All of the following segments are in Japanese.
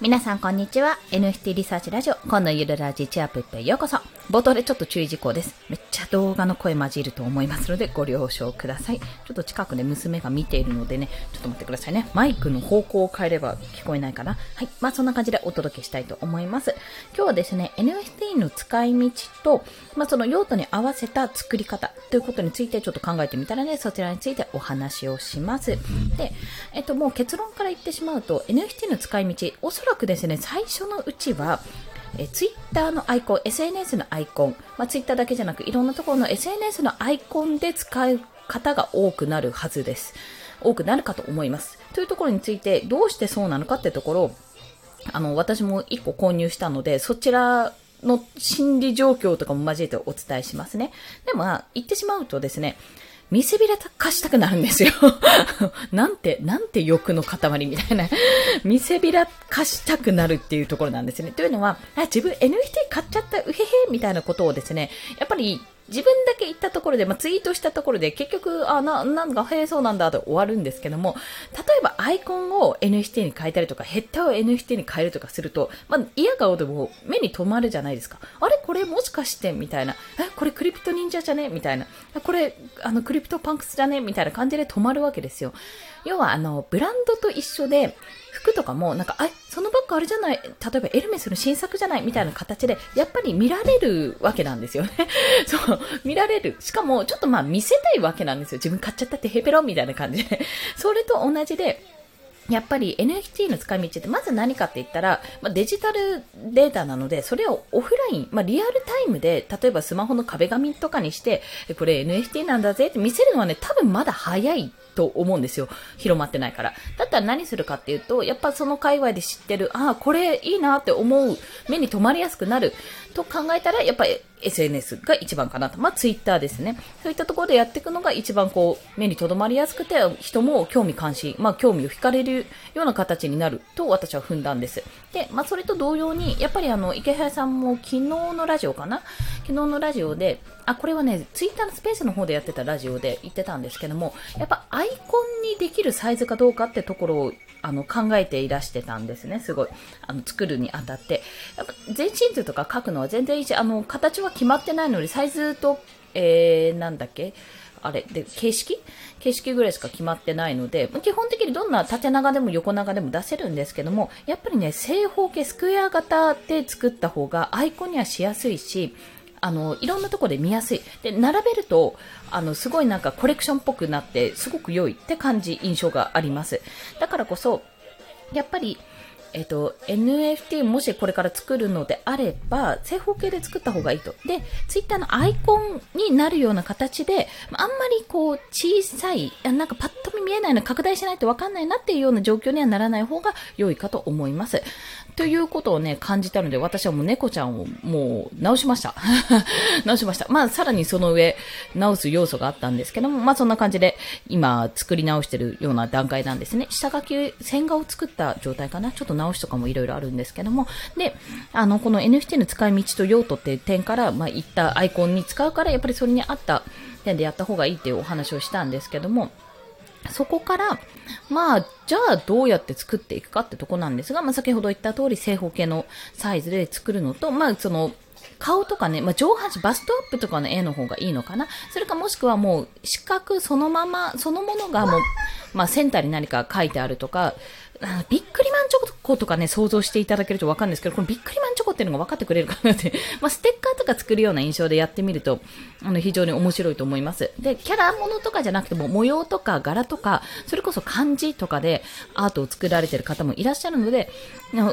皆さんこんにちは。NFT リサーチラジオ、今度ゆるラジチアップへようこそ。冒頭でちょっと注意事項です。めっちゃ動画の声混じると思いますのでご了承ください。ちょっと近くで娘が見ているのでね、ちょっと待ってくださいね。マイクの方向を変えれば聞こえないかな。はい。まあそんな感じでお届けしたいと思います。今日はですね、NFT の使い道と、まあその用途に合わせた作り方ということについてちょっと考えてみたらね、そちらについてお話をします。で、えっともう結論から言ってしまうと、NFT の使い道、おそらくですね、最初のうちは、えツイッターのアイコン、SNS のアイコン、まあ、ツイッターだけじゃなくいろんなところの SNS のアイコンで使う方が多くなるはずです。多くなるかと思います。というところについてどうしてそうなのかってところあの、私も1個購入したので、そちらの心理状況とかも交えてお伝えしますね。でも、まあ言ってしまうとですね、見せびらかしたくなるんですよ。なんて、なんて欲の塊みたいな。見せびらかしたくなるっていうところなんですね。というのは、あ自分 NFT 買っちゃった、うへへみたいなことをですね、やっぱり自分だけ言ったところで、まあ、ツイートしたところで、結局、あ、な、なんか、へえ、そうなんだ、と終わるんですけども、例えばアイコンを NFT に変えたりとか、ヘッダーを NFT に変えるとかすると、まあ、嫌顔でも目に留まるじゃないですか。あれ？これ？もしかして？みたいな。え、これ？クリプト忍者じゃね？みたいな。これ、あの、 CryptoPunks じゃね？みたいな感じで止まるわけですよ。要は、あの、ブランドと一緒で、服とかも、なんか、あ、そのバッグあれじゃない、例えばエルメスの新作じゃないみたいな形で、やっぱり見られるわけなんですよね。そう、見られる。しかも、ちょっとまあ見せたいわけなんですよ。自分買っちゃったってヘペロンみたいな感じで。それと同じで、やっぱり NFT の使い道ってまず何かって言ったら、まあ、デジタルデータなので、それをオフライン、まあ、リアルタイムで、例えばスマホの壁紙とかにして、これ NFT なんだぜって見せるのはね、多分まだ早いと思うんですよ。広まってないから。だったら何するかっていうと、やっぱその界隈で知ってる、ああ、これいいなって思う、目に留まりやすくなると考えたら、やっぱり SNS が一番かなと。まあ、ツイッターですね。そういったところでやっていくのが一番こう、目に留まりやすくて、人も興味関心、まあ、興味を惹かれるような形になると私は踏んだんです。で、まあ、それと同様に、やっぱりあの、池原さんも昨日のラジオかな昨日のラジオで、あ、これはね、ツイッターのスペースの方でやってたラジオで言ってたんですけども、やっぱアイコンにできるサイズかどうかってところをあの考えていらしてたんですね、すごい。あの作るにあたって。やっぱ全身図とか書くのは全然いいし、あの形は決まってないので、サイズと、えー、なんだっけ？あれ、で、形式？形式ぐらいしか決まってないので、基本的にどんな縦長でも横長でも出せるんですけども、やっぱりね、正方形、スクエア型で作った方がアイコンにはしやすいし、あの、いろんなとこで見やすい。で、並べると、あの、すごいなんかコレクションっぽくなって、すごく良いって感じ、印象があります。だからこそ、やっぱり、えっ、と、NFT もしこれから作るのであれば、正方形で作った方がいいと。で、ツイッターのアイコンになるような形で、あんまりこう、小さい、なんかパッと見見えないの、拡大しないとわかんないなっていうような状況にはならない方が良いかと思います。ということをね、感じたので、私はもう猫ちゃんをもう直しました。直しました。まあ、さらにその上、直す要素があったんですけども、まあそんな感じで、今、作り直してるような段階なんですね。下書き、線画を作った状態かな。ちょっと直しとかもいろいろあるんですけども、で、あの、この NFT の使い道と用途っていう点から、まあ、いったアイコンに使うから、やっぱりそれに合った点でやった方がいいっていうお話をしたんですけども、そこから、まあ、じゃあどうやって作っていくかってとこなんですが、まあ、先ほど言った通り正方形のサイズで作るのと、まあ、その、顔とかね、まあ、上半身、バストアップとかの絵の方がいいのかな。それかもしくはもう四角そのまま、そのものがもう、まあ、センターに何か書いてあるとか、ビックリマンチョコとかね、想像していただけるとわかるんですけど、このビックリマンっていうのが分かってくれるかなって まあ、ステッカーとか作るような印象でやってみると、あの、非常に面白いと思います。で、キャラものとかじゃなくても、模様とか柄とか、それこそ漢字とかでアートを作られてる方もいらっしゃるので、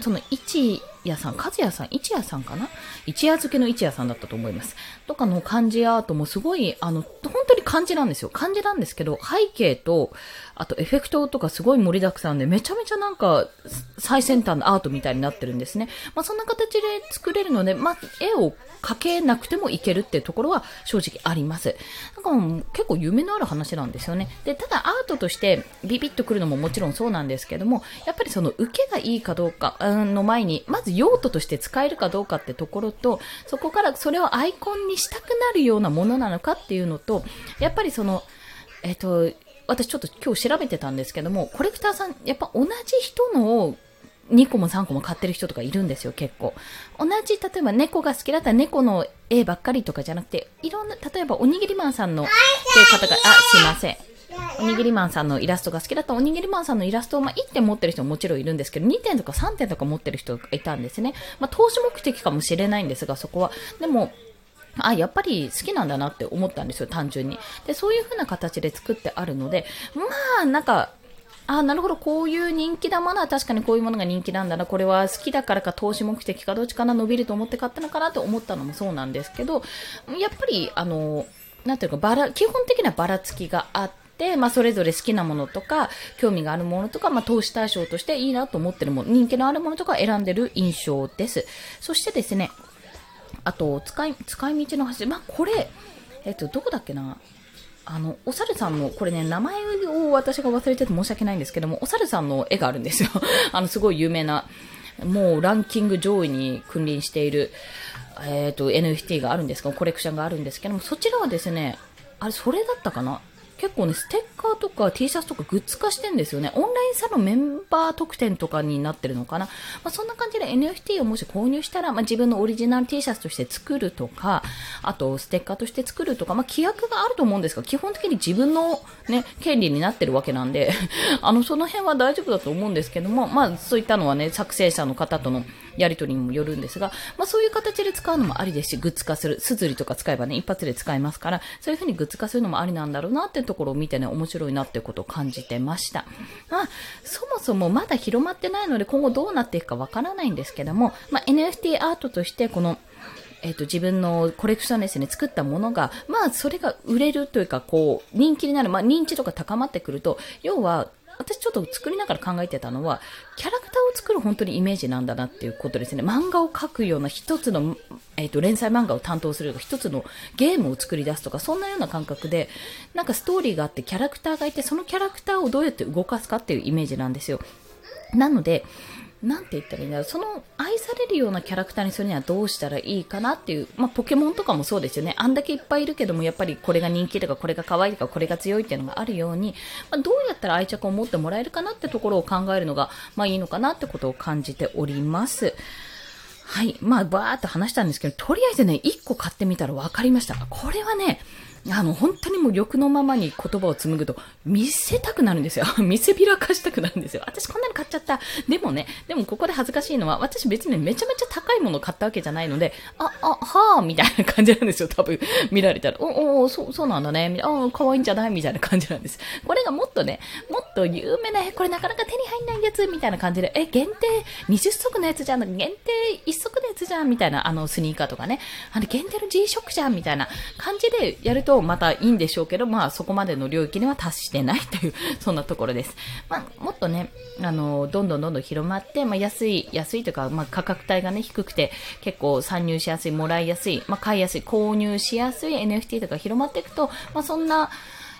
その1、やさん、かずやさん、一やさんかな？一夜漬けの一やさんだったと思います。とかの漢字アートもすごい、あの、本当に漢字なんですよ。漢字なんですけど、背景と、あとエフェクトとかすごい盛りだくさんで、めちゃめちゃなんか、最先端のアートみたいになってるんですね。まあ、そんな形で作れるので、まあ、絵を描けなくてもいけるっていうところは正直あります。なんかもう結構夢のある話なんですよね。で、ただアートとしてビビッとくるのももちろんそうなんですけども、やっぱりその受けがいいかどうかの前に、まず用途として使えるかどうかってところと、そこからそれをアイコンにしたくなるようなものなのかっていうのと、やっぱりその、えっ、と、私ちょっと今日調べてたんですけども、コレクターさん、やっぱ同じ人の2個も3個も買ってる人とかいるんですよ、結構。同じ、例えば猫が好きだったら猫の絵ばっかりとかじゃなくて、いろんな、例えばおにぎりマンさんのっていう方が、あ、すいません。おにぎりマンさんのイラストが好きだったおにぎりマンさんのイラストを、まあ、1点持ってる人ももちろんいるんですけど、2点とか3点とか持ってる人がいたんですね。まあ、投資目的かもしれないんですが、そこは。でも、あ、やっぱり好きなんだなって思ったんですよ、単純に。で、そういう風な形で作ってあるので、まあ、なんか、あなるほど、こういう人気なものは確かにこういうものが人気なんだな、これは好きだからか投資目的かどっちかな、伸びると思って買ったのかなと思ったのもそうなんですけど、やっぱり、あの、なんていうか、ばら、基本的なばらつきがあって、まあ、それぞれ好きなものとか、興味があるものとか、まあ、投資対象としていいなと思ってるもの、人気のあるものとか選んでる印象です。そしてですね、あと、使い、使い道の端、まあ、これ、えっと、どこだっけなあの、お猿さんの、これね、名前を私が忘れてて申し訳ないんですけども、お猿さんの絵があるんですよ。あの、すごい有名な、もうランキング上位に君臨している、えっ、ー、と、NFT があるんですかコレクションがあるんですけども、そちらはですね、あれ、それだったかな結構ね、ステッカーとか T シャツとかグッズ化してんですよね。オンラインサロンメンバー特典とかになってるのかな。まあ、そんな感じで NFT をもし購入したら、まあ、自分のオリジナル T シャツとして作るとか、あとステッカーとして作るとか、まあ、規約があると思うんですが、基本的に自分のね、権利になってるわけなんで、あの、その辺は大丈夫だと思うんですけども、まあ、そういったのはね、作成者の方とのやり取りにもよるんですが、まあ、そういう形で使うのもありですし、グッズ化する、すずりとか使えばね、一発で使えますから、そういう風にグッズ化するのもありなんだろうなっていうところを見てね、面白いなっていうことを感じてました。まあ、そもそもまだ広まってないので、今後どうなっていくかわからないんですけども、まあ、NFT アートとしてこのえっ、と、自分のコレクションですね、作ったものが、まあ、それが売れるというか、こう、人気になる、まあ、認知度が高まってくると、要は、私ちょっと作りながら考えてたのは、キャラクターを作る本当にイメージなんだなっていうことですね。漫画を描くような一つの、えっ、ー、と、連載漫画を担当するとか、一つのゲームを作り出すとか、そんなような感覚で、なんかストーリーがあって、キャラクターがいて、そのキャラクターをどうやって動かすかっていうイメージなんですよ。なので、なんて言ったらいいんだろう、その愛されるようなキャラクターにするにはどうしたらいいかなっていう、まあ、ポケモンとかもそうですよね。あんだけいっぱいいるけども、やっぱりこれが人気とか、これが可愛いとか、これが強いっていうのがあるように、まあ、どうやったら愛着を持ってもらえるかなってところを考えるのが、まあいいのかなってことを感じております。はい。まあ、バーっと話したんですけど、とりあえずね、1個買ってみたら分かりました。これはね、あの、本当にもう欲のままに言葉を紡ぐと、見せたくなるんですよ。見せびらかしたくなるんですよ。私こんなに買っちゃった。でもね、でもここで恥ずかしいのは、私別にめちゃめちゃ高いもの買ったわけじゃないので、あ、あ、はぁ、みたいな感じなんですよ。多分、見られたら。お、お、そう、そうなんだね。あ、可愛いんじゃない？みたいな感じなんです。これがもっとね、もっと有名な、これなかなか手に入んないやつ、みたいな感じで、え、限定20足のやつじゃん、限定1足のやつじゃん、みたいな、あの、スニーカーとかね、あの、限定の G ショックじゃん、みたいな感じでやると、またいいんでしょうけど、まあそこまでの領域には達してないという、そんなところです。まあもっとね、あの、どんどんどんどん広まって、まあ安い、安いというか、まあ価格帯がね、低くて、結構参入しやすい、もらいやすい、まあ買いやすい、購入しやすい NFT とか広まっていくと、まあそんな、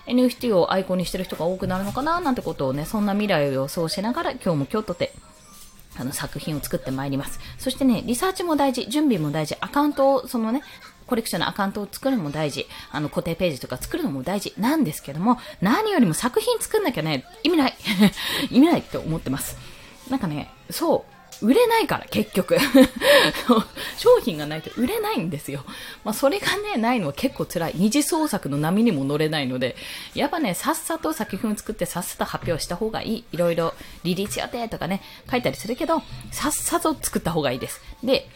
NFT をアイコンにしてる人が多くなるのかななんてことをね、そんな未来を予想しながら今日も今日とてあの作品を作ってまいります。そしてね、リサーチも大事、準備も大事、アカウントを、そのね、コレクションのアカウントを作るのも大事。あの、固定ページとか作るのも大事なんですけども、何よりも作品作んなきゃね、意味ない。意味ないって思ってます。なんかね、そう、売れないから、結局。商品がないと売れないんですよ。まあ、それがね、ないのは結構辛い。二次創作の波にも乗れないので、やっぱね、さっさと作品を作ってさっさと発表した方がいい。いろいろ、リリース予定とかね、書いたりするけど、さっさと作った方がいいです。で、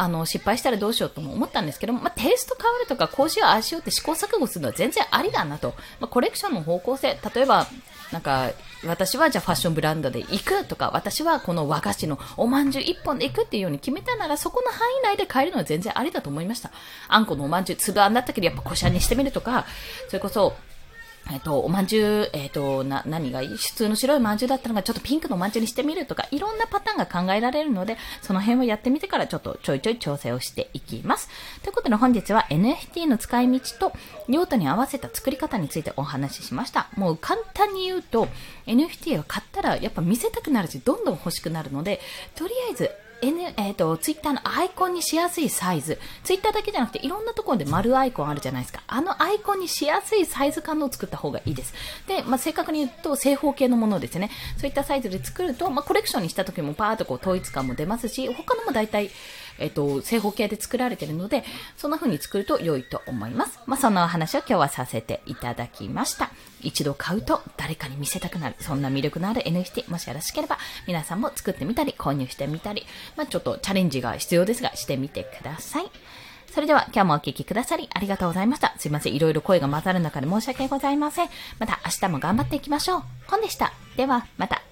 あの、失敗したらどうしようとも思ったんですけども、まあ、テイスト変わるとか、こうしよう、ああしようって試行錯誤するのは全然ありだなと。まあ、コレクションの方向性、例えば、なんか、私はじゃあファッションブランドで行くとか、私はこの和菓子のおまんじゅう一本で行くっていうように決めたなら、そこの範囲内で買えるのは全然ありだと思いました。あんこのおまんじゅう、粒あんだったけど、やっぱこしあんにしてみるとか、それこそ、えっと、おまんじゅう、えっと、な、何がいい？普通の白いまんじゅうだったのがちょっとピンクのおまんじゅうにしてみるとか、いろんなパターンが考えられるので、その辺をやってみてからちょっとちょいちょい調整をしていきます。ということで本日は NFT の使い道と用途に合わせた作り方についてお話ししました。もう簡単に言うと、NFT を買ったらやっぱ見せたくなるし、どんどん欲しくなるので、とりあえず N、えっ、と、ツイッターのアイコンにしやすいサイズ。ツイッターだけじゃなくて、いろんなところで丸アイコンあるじゃないですか。あのアイコンにしやすいサイズ感のを作った方がいいです。で、まあ、正確に言うと、正方形のものですね。そういったサイズで作ると、まあ、コレクションにした時もパーっとこう統一感も出ますし、他のも大体、えっ、と、正方形で作られているので、そんな風に作ると良いと思います。まあ、そのお話を今日はさせていただきました。一度買うと誰かに見せたくなる、そんな魅力のある NFT、もしよろしければ、皆さんも作ってみたり、購入してみたり、まあ、ちょっとチャレンジが必要ですが、してみてください。それでは今日もお聞きくださりありがとうございました。すいません。いろいろ声が混ざる中で申し訳ございません。また明日も頑張っていきましょう。本でした。では、また。